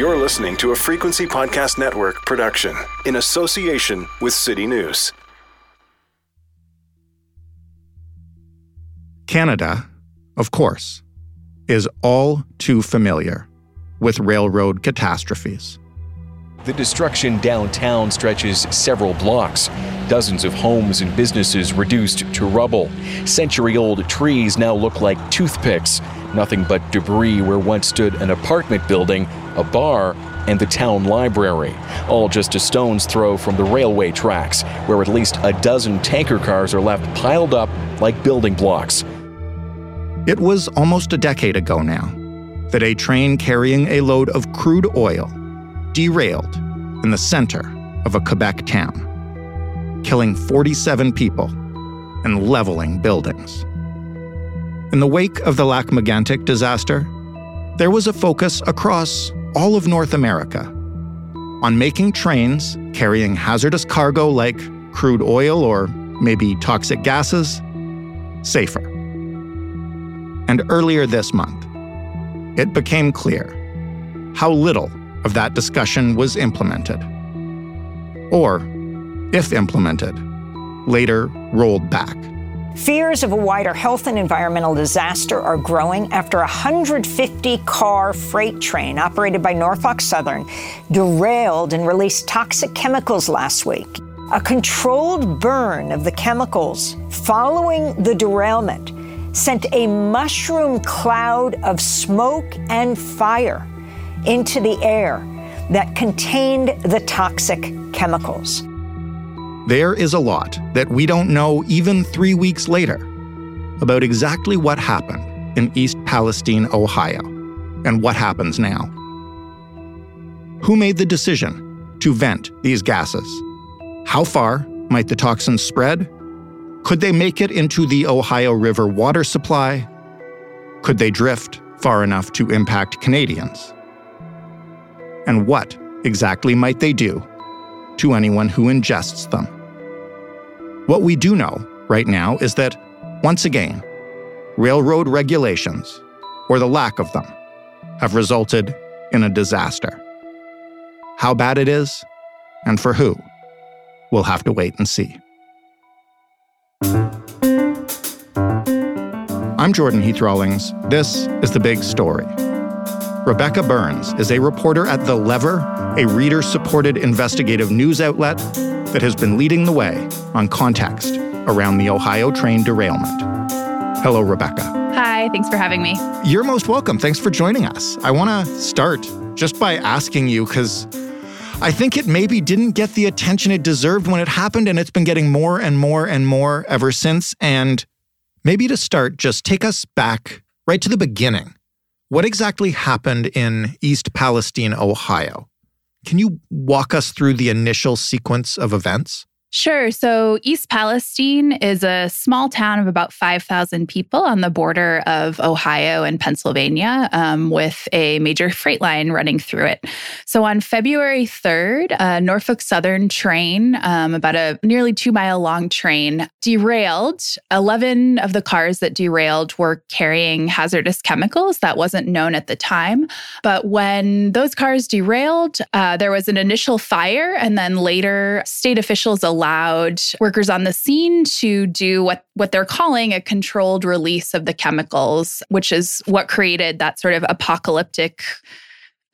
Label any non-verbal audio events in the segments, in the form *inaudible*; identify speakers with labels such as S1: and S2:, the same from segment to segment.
S1: You're listening to a Frequency Podcast Network production in association with City News.
S2: Canada, of course, is all too familiar with railroad catastrophes.
S3: The destruction downtown stretches several blocks. Dozens of homes and businesses reduced to rubble. Century old trees now look like toothpicks. Nothing but debris where once stood an apartment building, a bar, and the town library. All just a stone's throw from the railway tracks, where at least a dozen tanker cars are left piled up like building blocks.
S2: It was almost a decade ago now that a train carrying a load of crude oil derailed in the center of a Quebec town, killing 47 people and leveling buildings. In the wake of the Lac Megantic disaster, there was a focus across all of North America on making trains carrying hazardous cargo like crude oil or maybe toxic gases safer. And earlier this month, it became clear how little of that discussion was implemented. Or, if implemented, later rolled back.
S4: Fears of a wider health and environmental disaster are growing after a 150 car freight train operated by Norfolk Southern derailed and released toxic chemicals last week. A controlled burn of the chemicals following the derailment sent a mushroom cloud of smoke and fire into the air that contained the toxic chemicals.
S2: There is a lot that we don't know even three weeks later about exactly what happened in East Palestine, Ohio, and what happens now. Who made the decision to vent these gases? How far might the toxins spread? Could they make it into the Ohio River water supply? Could they drift far enough to impact Canadians? And what exactly might they do to anyone who ingests them? What we do know right now is that, once again, railroad regulations, or the lack of them, have resulted in a disaster. How bad it is, and for who, we'll have to wait and see. I'm Jordan Heath Rawlings. This is The Big Story. Rebecca Burns is a reporter at The Lever, a reader supported investigative news outlet that has been leading the way on context around the Ohio train derailment. Hello, Rebecca.
S5: Hi, thanks for having me.
S2: You're most welcome. Thanks for joining us. I want to start just by asking you because I think it maybe didn't get the attention it deserved when it happened, and it's been getting more and more and more ever since. And maybe to start, just take us back right to the beginning. What exactly happened in East Palestine, Ohio? Can you walk us through the initial sequence of events?
S5: Sure. So, East Palestine is a small town of about 5,000 people on the border of Ohio and Pennsylvania um, with a major freight line running through it. So, on February 3rd, a Norfolk Southern train, um, about a nearly two mile long train, derailed. 11 of the cars that derailed were carrying hazardous chemicals. That wasn't known at the time. But when those cars derailed, uh, there was an initial fire, and then later, state officials allowed workers on the scene to do what, what they're calling a controlled release of the chemicals, which is what created that sort of apocalyptic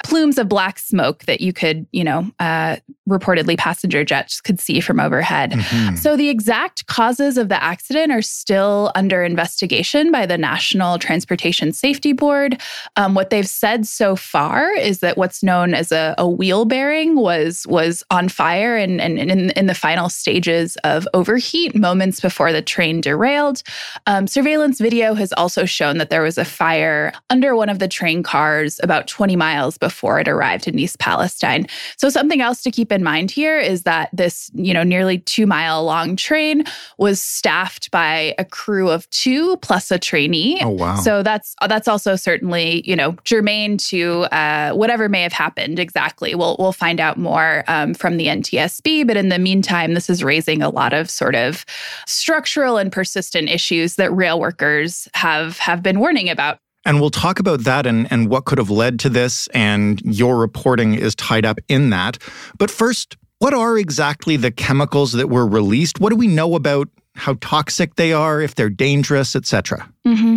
S5: plumes of black smoke that you could, you know, uh, reportedly passenger jets could see from overhead. Mm-hmm. So the exact causes of the accident are still under investigation by the National Transportation Safety Board. Um, what they've said so far is that what's known as a, a wheel bearing was was on fire and, and, and in, in, the final stages of overheat moments before the train derailed. Um, surveillance video has also shown that there was a fire under one of the train cars about 20 miles before it arrived in East Palestine. So something else to keep in mind here is that this, you know, nearly two mile long train was staffed by a crew of two plus a trainee.
S2: Oh wow!
S5: So that's that's also certainly you know germane to uh, whatever may have happened. Exactly, we'll we'll find out more um, from the NTSB. But in the meantime, this is raising a lot of sort of structural and persistent issues that rail workers have have been warning about.
S2: And we'll talk about that and, and what could have led to this, and your reporting is tied up in that. But first, what are exactly the chemicals that were released? What do we know about how toxic they are, if they're dangerous, etc.?
S5: Mm-hmm.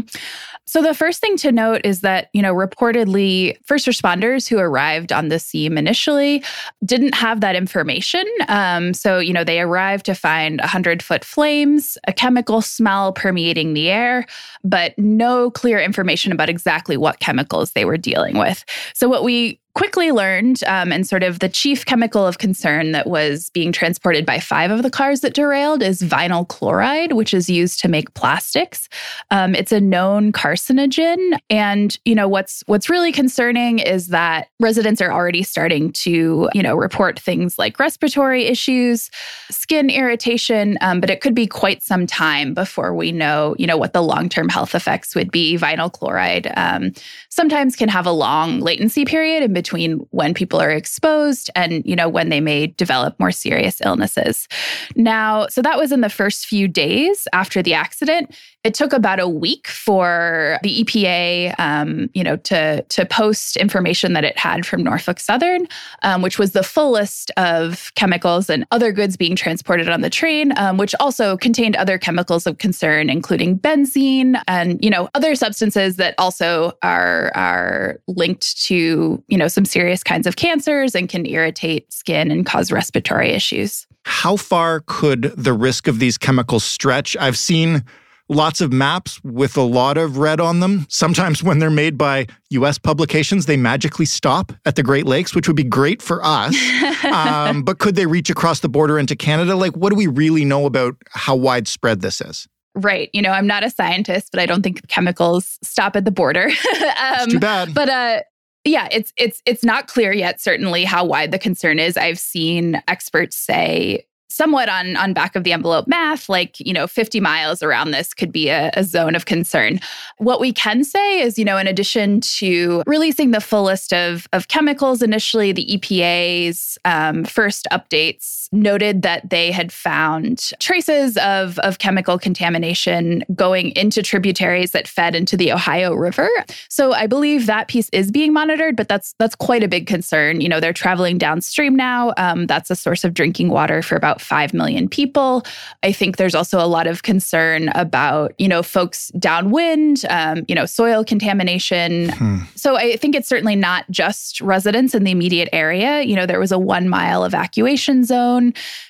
S5: So the first thing to note is that, you know, reportedly first responders who arrived on the scene initially didn't have that information. Um, so, you know, they arrived to find 100 foot flames, a chemical smell permeating the air, but no clear information about exactly what chemicals they were dealing with. So what we quickly learned, um, and sort of the chief chemical of concern that was being transported by five of the cars that derailed is vinyl chloride, which is used to make plastics. Um, it's a known carcinogen, and you know what's what's really concerning is that residents are already starting to you know report things like respiratory issues, skin irritation, um, but it could be quite some time before we know you know what the long term health effects would be. Vinyl chloride um, sometimes can have a long latency period in between when people are exposed and you know when they may develop more serious illnesses. Now so that was in the first few days after the accident. It took about a week for the EPA, um, you know, to to post information that it had from Norfolk Southern, um, which was the full list of chemicals and other goods being transported on the train, um, which also contained other chemicals of concern, including benzene and you know other substances that also are are linked to you know some serious kinds of cancers and can irritate skin and cause respiratory issues.
S2: How far could the risk of these chemicals stretch? I've seen lots of maps with a lot of red on them. Sometimes when they're made by US publications, they magically stop at the Great Lakes, which would be great for us. *laughs* um, but could they reach across the border into Canada? Like, what do we really know about how widespread this is?
S5: Right. You know, I'm not a scientist, but I don't think chemicals stop at the border. *laughs*
S2: um, too bad.
S5: But uh, yeah, it's it's it's not clear yet. Certainly, how wide the concern is. I've seen experts say somewhat on on back of the envelope math like you know 50 miles around this could be a, a, zone of concern what we can say is you know in addition to releasing the full list of of chemicals initially the epa's um, first updates noted that they had found traces of of chemical contamination going into tributaries that fed into the ohio river so i believe that piece is being monitored but that's that's quite a big concern you know they're traveling downstream now um, that's a source of drinking water for about 5 million people. I think there's also a lot of concern about, you know, folks downwind, um, you know, soil contamination. Hmm. So I think it's certainly not just residents in the immediate area. You know, there was a one mile evacuation zone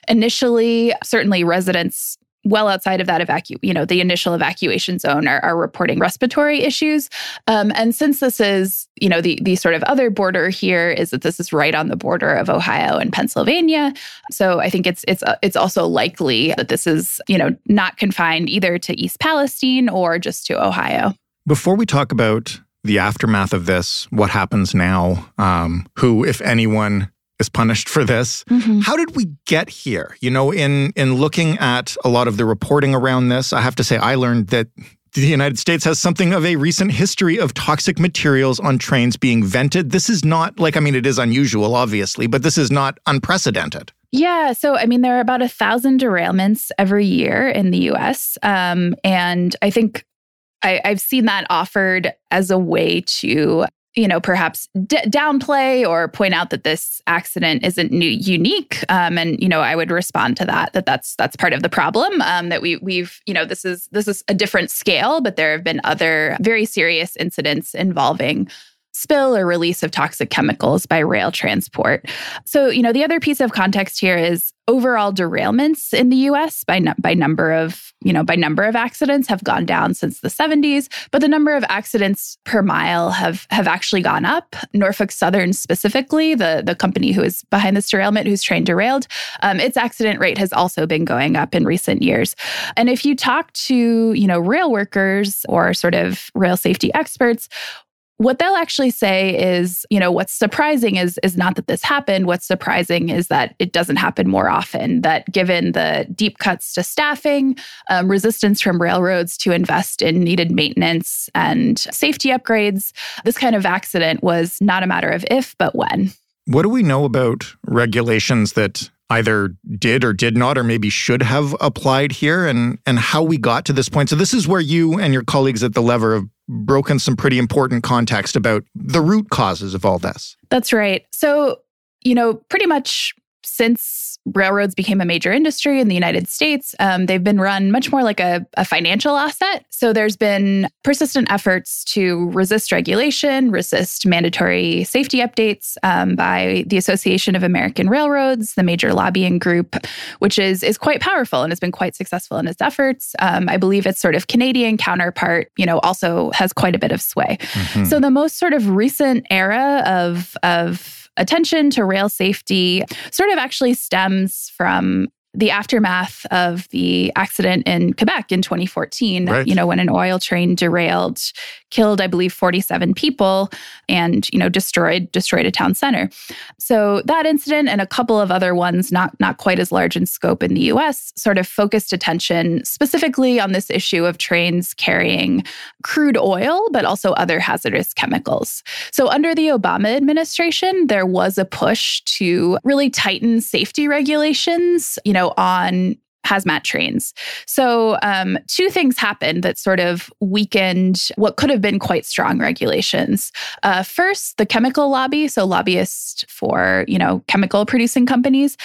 S5: initially. Certainly residents well outside of that evacu you know the initial evacuation zone are, are reporting respiratory issues. Um, and since this is you know the the sort of other border here is that this is right on the border of ohio and pennsylvania. So i think it's it's uh, it's also likely that this is you know not confined either to east palestine or just to ohio.
S2: Before we talk about the aftermath of this what happens now um, who if anyone is punished for this. Mm-hmm. How did we get here? You know, in in looking at a lot of the reporting around this, I have to say I learned that the United States has something of a recent history of toxic materials on trains being vented. This is not like I mean it is unusual obviously, but this is not unprecedented.
S5: Yeah. So, I mean, there are about a thousand derailments every year in the US. Um, and I think I, have seen that offered as a way to you know, perhaps d- downplay or point out that this accident isn't new, unique. Um, and you know, I would respond to that that that's that's part of the problem. Um, that we we've you know this is this is a different scale, but there have been other very serious incidents involving spill or release of toxic chemicals by rail transport. So, you know, the other piece of context here is overall derailments in the US by by number of, you know, by number of accidents have gone down since the 70s, but the number of accidents per mile have have actually gone up. Norfolk Southern specifically, the the company who is behind this derailment whose train derailed, um, its accident rate has also been going up in recent years. And if you talk to, you know, rail workers or sort of rail safety experts, what they'll actually say is, you know, what's surprising is is not that this happened. What's surprising is that it doesn't happen more often. That given the deep cuts to staffing, um, resistance from railroads to invest in needed maintenance and safety upgrades, this kind of accident was not a matter of if, but when.
S2: What do we know about regulations that either did or did not or maybe should have applied here and and how we got to this point so this is where you and your colleagues at the lever have broken some pretty important context about the root causes of all this.
S5: That's right. So you know pretty much since railroads became a major industry in the United States, um, they've been run much more like a, a, financial asset. So there's been persistent efforts to resist regulation, resist mandatory safety updates um, by the Association of American Railroads, the major lobbying group, which is is quite powerful and has been quite successful in its efforts. Um, I believe its sort of Canadian counterpart, you know, also has quite a bit of sway. Mm-hmm. So the most sort of recent era of of attention to rail safety sort of actually stems from the aftermath of the accident in Quebec in 2014, right. you know, when an oil train derailed, killed, I believe, 47 people and, you know, destroyed destroyed a town center. So that incident and a couple of other ones, not not quite as large in scope in the US, sort of focused attention specifically on this issue of trains carrying crude oil, but also other hazardous chemicals. So under the Obama administration, there was a push to really tighten safety regulations, you know, know, on hazmat trains. So, um, two things happened that sort of weakened what could have been quite strong regulations. Uh, first, the chemical lobby, so lobbyists for you know chemical producing companies,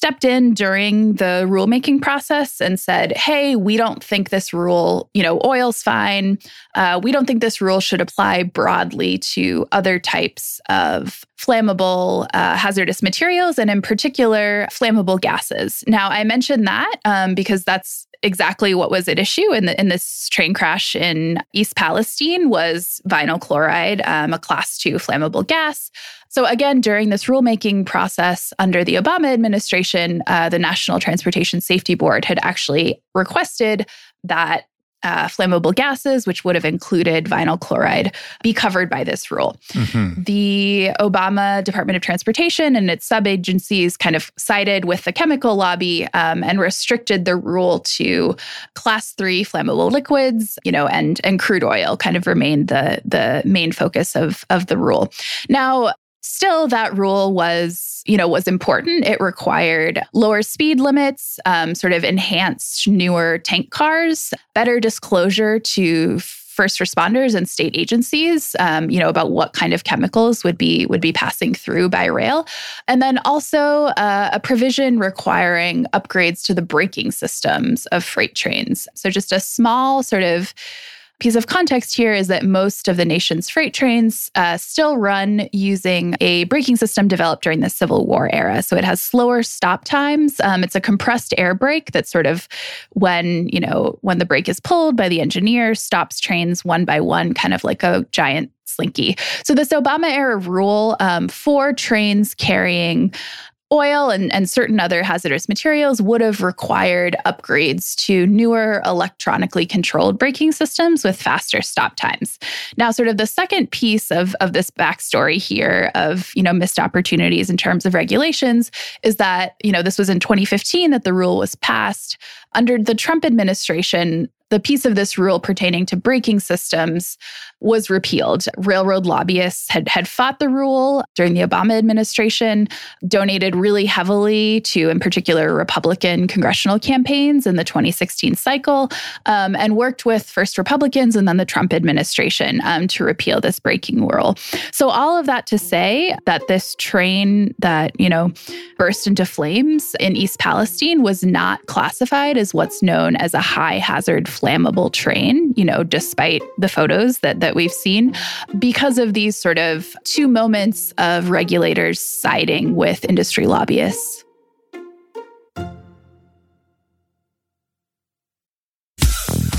S5: stepped in during the rulemaking process and said, "Hey, we don't think this rule, you know, oil's fine. Uh, we don't think this rule should apply broadly to other types of flammable uh, hazardous materials, and in particular, flammable gases." Now, I mentioned that um, because that's exactly what was at issue in the in this train crash in East Palestine was vinyl chloride, um, a class two flammable gas. So again, during this rulemaking process under the Obama administration, uh, the National Transportation Safety Board had actually requested that uh, flammable gases, which would have included vinyl chloride, be covered by this rule. Mm-hmm. The Obama Department of Transportation and its sub agencies kind of sided with the chemical lobby um, and restricted the rule to class three flammable liquids, you know, and and crude oil kind of remained the the main focus of of the rule. Now, Still, that rule was, you know, was important. It required lower speed limits, um, sort of enhanced newer tank cars, better disclosure to first responders and state agencies, um, you know, about what kind of chemicals would be would be passing through by rail, and then also uh, a provision requiring upgrades to the braking systems of freight trains. So just a small sort of piece of context here is that most of the nation's freight trains uh, still run using a braking system developed during the Civil War era. So it has slower stop times. Um, it's a compressed air brake that sort of, when you know when the brake is pulled by the engineer, stops trains one by one, kind of like a giant slinky. So this Obama era rule um, for trains carrying oil and, and certain other hazardous materials would have required upgrades to newer electronically controlled braking systems with faster stop times. Now, sort of the second piece of, of this backstory here of, you know, missed opportunities in terms of regulations is that, you know, this was in 2015 that the rule was passed. Under the Trump administration, the piece of this rule pertaining to braking systems was repealed. Railroad lobbyists had, had fought the rule during the Obama administration, donated really heavily to, in particular, Republican congressional campaigns in the 2016 cycle, um, and worked with first Republicans and then the Trump administration um, to repeal this braking rule. So, all of that to say that this train that, you know, burst into flames in East Palestine was not classified as what's known as a high hazard flammable train, you know, despite the photos that, that we've seen, because of these sort of two moments of regulators siding with industry lobbyists.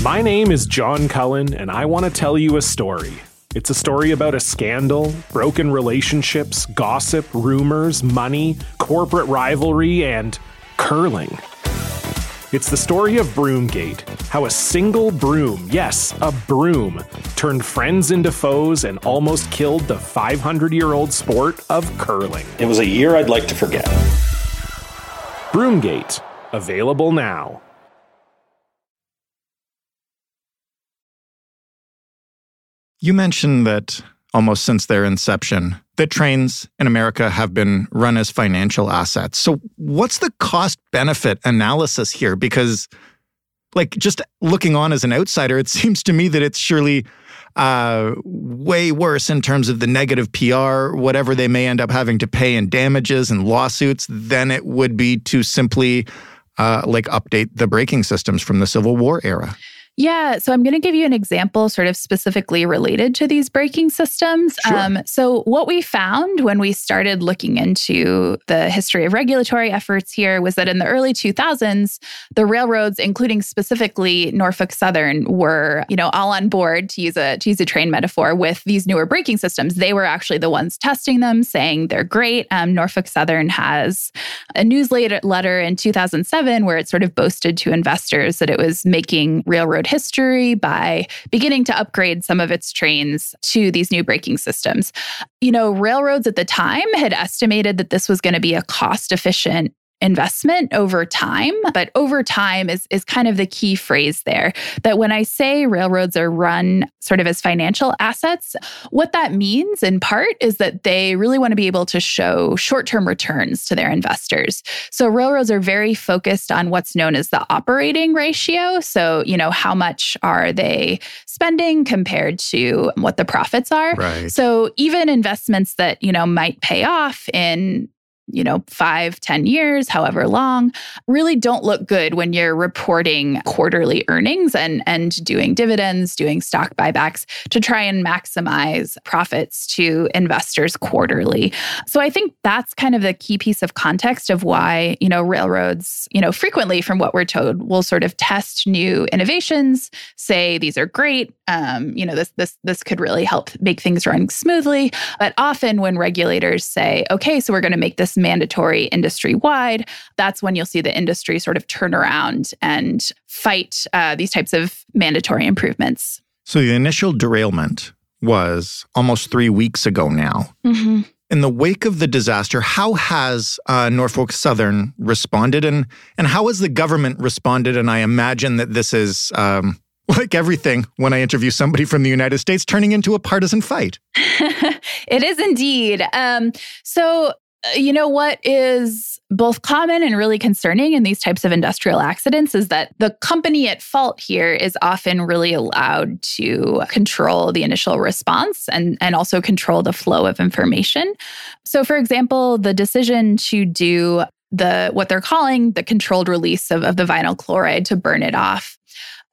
S6: My name is John Cullen, and I want to tell you a story. It's a story about a scandal, broken relationships, gossip, rumors, money, corporate rivalry, and curling. It's the story of Broomgate, how a single broom, yes, a broom, turned friends into foes and almost killed the 500 year old sport of curling.
S7: It was a year I'd like to forget.
S6: Broomgate, available now.
S2: You mentioned that almost since their inception, that trains in America have been run as financial assets. So, what's the cost benefit analysis here? Because, like, just looking on as an outsider, it *laughs* seems to me that it's surely uh, way worse in terms of the negative PR, whatever they may end up having to pay in damages and lawsuits, than it would be to simply uh, like update the braking systems from the Civil War era.
S5: Yeah. So I'm going to give you an example sort of specifically related to these braking systems. Sure. Um, so, what we found when we started looking into the history of regulatory efforts here was that in the early 2000s, the railroads, including specifically Norfolk Southern, were, you know, all on board to use a to use a train metaphor with these newer braking systems. They were actually the ones testing them, saying they're great. Um, Norfolk Southern has a newsletter letter in 2007 where it sort of boasted to investors that it was making railroad railroad history by beginning to upgrade some of its trains to these new braking systems. You know, railroads at the time had estimated that this was going to be a cost efficient investment over time. But over time is, is kind of the key phrase there. That when I say railroads are run sort of as financial assets, what that means in part is that they really want to be able to show short term returns to their investors. So railroads are very focused on what's known as the operating ratio. So, you know, how much are they spending compared to what the profits are?
S2: Right.
S5: So even investments that, you know, might pay off in you know, five, ten years, however long, really don't look good when you're reporting quarterly earnings and, and doing dividends, doing stock buybacks to try and maximize profits to investors quarterly. So I think that's kind of the key piece of context of why, you know, railroads, you know, frequently from what we're told, will sort of test new innovations, say these are great, um, you know, this this this could really help make things run smoothly. But often when regulators say, okay, so we're going to make this mandatory industry wide, that's when you'll see the industry sort of turn around and fight uh, these types of mandatory improvements.
S2: So the initial derailment was almost three weeks ago now. Mm-hmm. In the wake of the disaster, how has uh, Norfolk Southern responded, and and how has the government responded? And I imagine that this is um, *laughs* like everything when I interview somebody from the United States, turning into a partisan fight. *laughs*
S5: it is indeed. Um, so Uh, you know what is both common and really concerning in these types of industrial accidents is that the company at fault here is often really allowed to control the initial response and, and also control the flow of information. So, for example, the decision to do the what they're calling the controlled release of, of the vinyl chloride to burn it off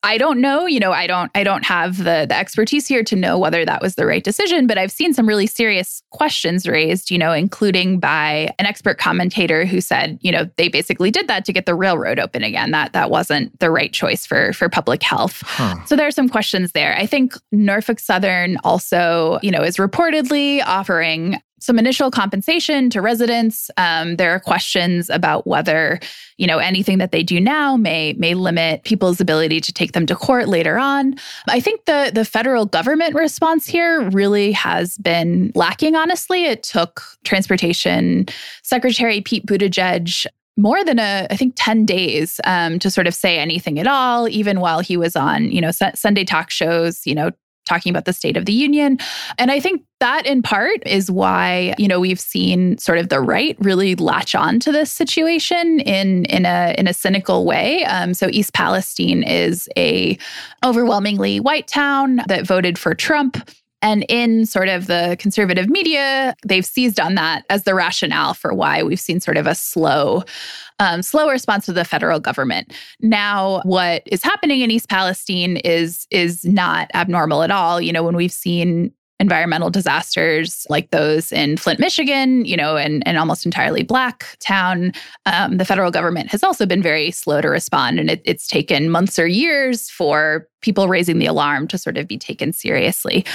S5: I don't know, you know, I don't I don't have the the expertise here to know whether that was the right decision, but I've seen some really serious questions raised, you know, including by an expert commentator who said, you know, they basically did that to get the railroad open again. That that wasn't the right choice for for public health. Huh. So there are some questions there. I think Norfolk Southern also, you know, is reportedly offering some initial compensation to residents. Um, there are questions about whether, you know, anything that they do now may may limit people's ability to take them to court later on. I think the the federal government response here really has been lacking. Honestly, it took Transportation Secretary Pete Buttigieg more than a i think 10 days um, to sort of say anything at all even while he was on you know sunday talk shows you know talking about the State of the Union. And I think that in part is why, you know, we've seen sort of the right really latch on to this situation in in a in a cynical way. Um, so East Palestine is a overwhelmingly white town that voted for Trump. And in sort of the conservative media, they've seized on that as the rationale for why we've seen sort of a slow um, slow response to the federal government. Now, what is happening in East Palestine is is not abnormal at all. You know, when we've seen environmental disasters like those in Flint, Michigan, you know, and, and almost entirely black town, um, the federal government has also been very slow to respond. And it, it's taken months or years for people raising the alarm to sort of be taken seriously.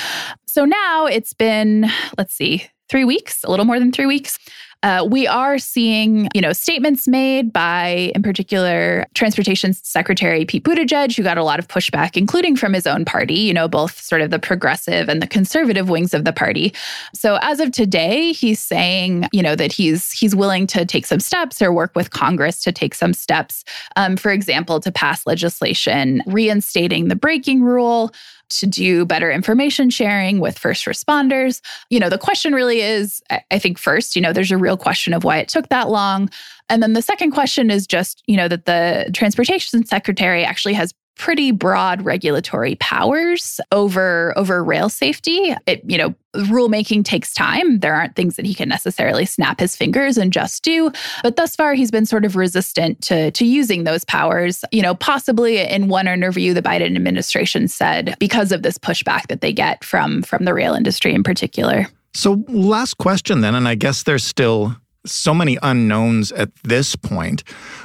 S5: So now it's been, let's see, three weeks, a little more than three weeks Uh, we are seeing, you know, statements made by, in particular, Transportation Secretary Pete Buttigieg, who got a lot of pushback, including from his own party, you know, both sort of the progressive and the conservative wings of the party. So as of today, he's saying, you know, that he's he's willing to take some steps or work with Congress to take some steps. Um, for example, to pass legislation reinstating the braking rule, to do better information sharing with first responders. You know, the question really is I think first, you know, there's a real question of why it took that long. And then the second question is just, you know, that the transportation secretary actually has pretty broad regulatory powers over over rail safety. It, you know, rulemaking takes time. There aren't things that he can necessarily snap his fingers and just do. But thus far, he's been sort of resistant to, to using those powers. You know, possibly in one interview, the Biden administration said because of this pushback that they get from from the rail industry in particular.
S2: So, last question then, and I guess there's still so many unknowns at this point.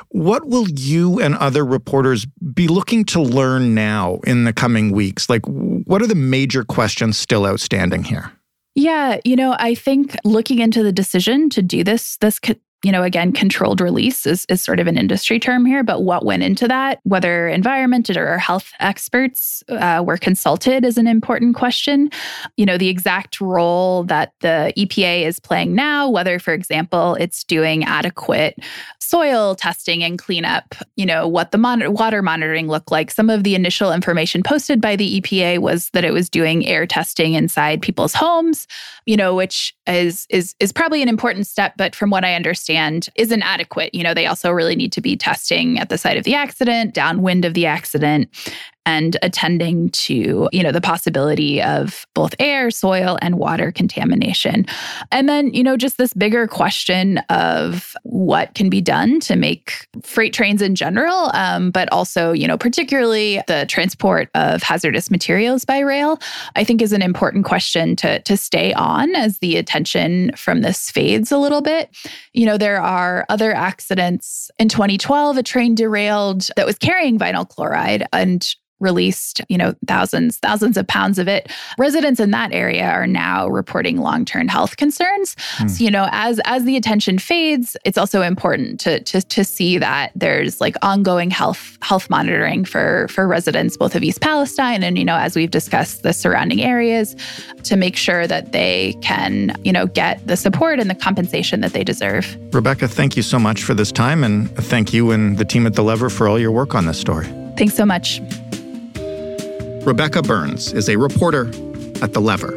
S2: What will you and other reporters be looking to learn now in the coming weeks? Like, what are the major questions still outstanding here?
S5: Yeah, you know, I think looking into the decision to do this this you know, again, controlled release is, is sort of an industry term here, but what went into that, whether environment or health experts uh, were consulted, is an important question. You know, the exact role that the EPA is playing now, whether, for example, it's doing adequate soil testing and cleanup, you know, what the mon- water monitoring looked like. Some of the initial information posted by the EPA was that it was doing air testing inside people's homes, you know, which is is is probably an important step, but from what I understand, understand isn't adequate. You know, they also really need to be testing at the site of the accident, downwind of the accident, and attending to, you know, the possibility of both air, soil, and water contamination. And then, you know, just this bigger question of what can be done to make freight trains in general, um, but also, you know, particularly the transport of hazardous materials by rail, I think is an important question to, to stay on as the attention from this fades a little bit. You know, there are other accidents. In 2012, a train derailed that was carrying vinyl chloride and released, you know, thousands, thousands of pounds of it. Residents in that area are now reporting long-term health concerns. Mm. So, you know, as as the attention fades, it's also important to to to see that there's like ongoing health health monitoring for for residents both of East Palestine and you know, as we've discussed the surrounding areas to make sure that they can, you know, get the support and the compensation that they deserve.
S2: Rebecca, thank you so much for this time and thank you and the team at The Lever for all your work on this story.
S5: Thanks so much.
S2: Rebecca Burns is a reporter at The Lever.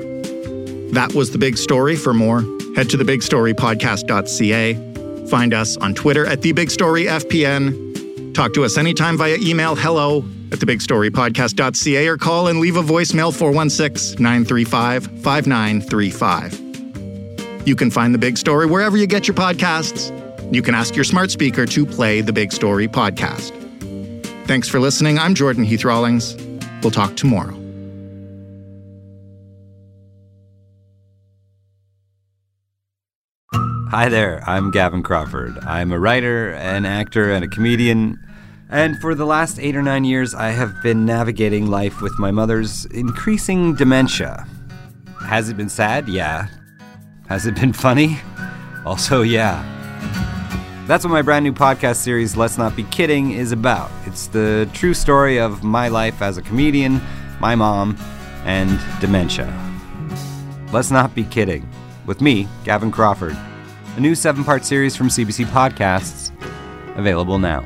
S2: That was the big story. For more, head to thebigstorypodcast.ca. Find us on Twitter at TheBigStoryFPN. Talk to us anytime via email hello at thebigstorypodcast.ca or call and leave a voicemail 416 935 5935. You can find The Big Story wherever you get your podcasts. You can ask your smart speaker to play The Big Story podcast. Thanks for listening. I'm Jordan Heath Rawlings. We'll talk tomorrow.
S7: Hi there, I'm Gavin Crawford. I'm a writer, an actor, and a comedian. And for the last eight or nine years, I have been navigating life with my mother's increasing dementia. Has it been sad? Yeah. Has it been funny? Also, yeah. That's what my brand new podcast series, Let's Not Be Kidding, is about. It's the true story of my life as a comedian, my mom, and dementia. Let's Not Be Kidding, with me, Gavin Crawford. A new seven part series from CBC Podcasts, available now.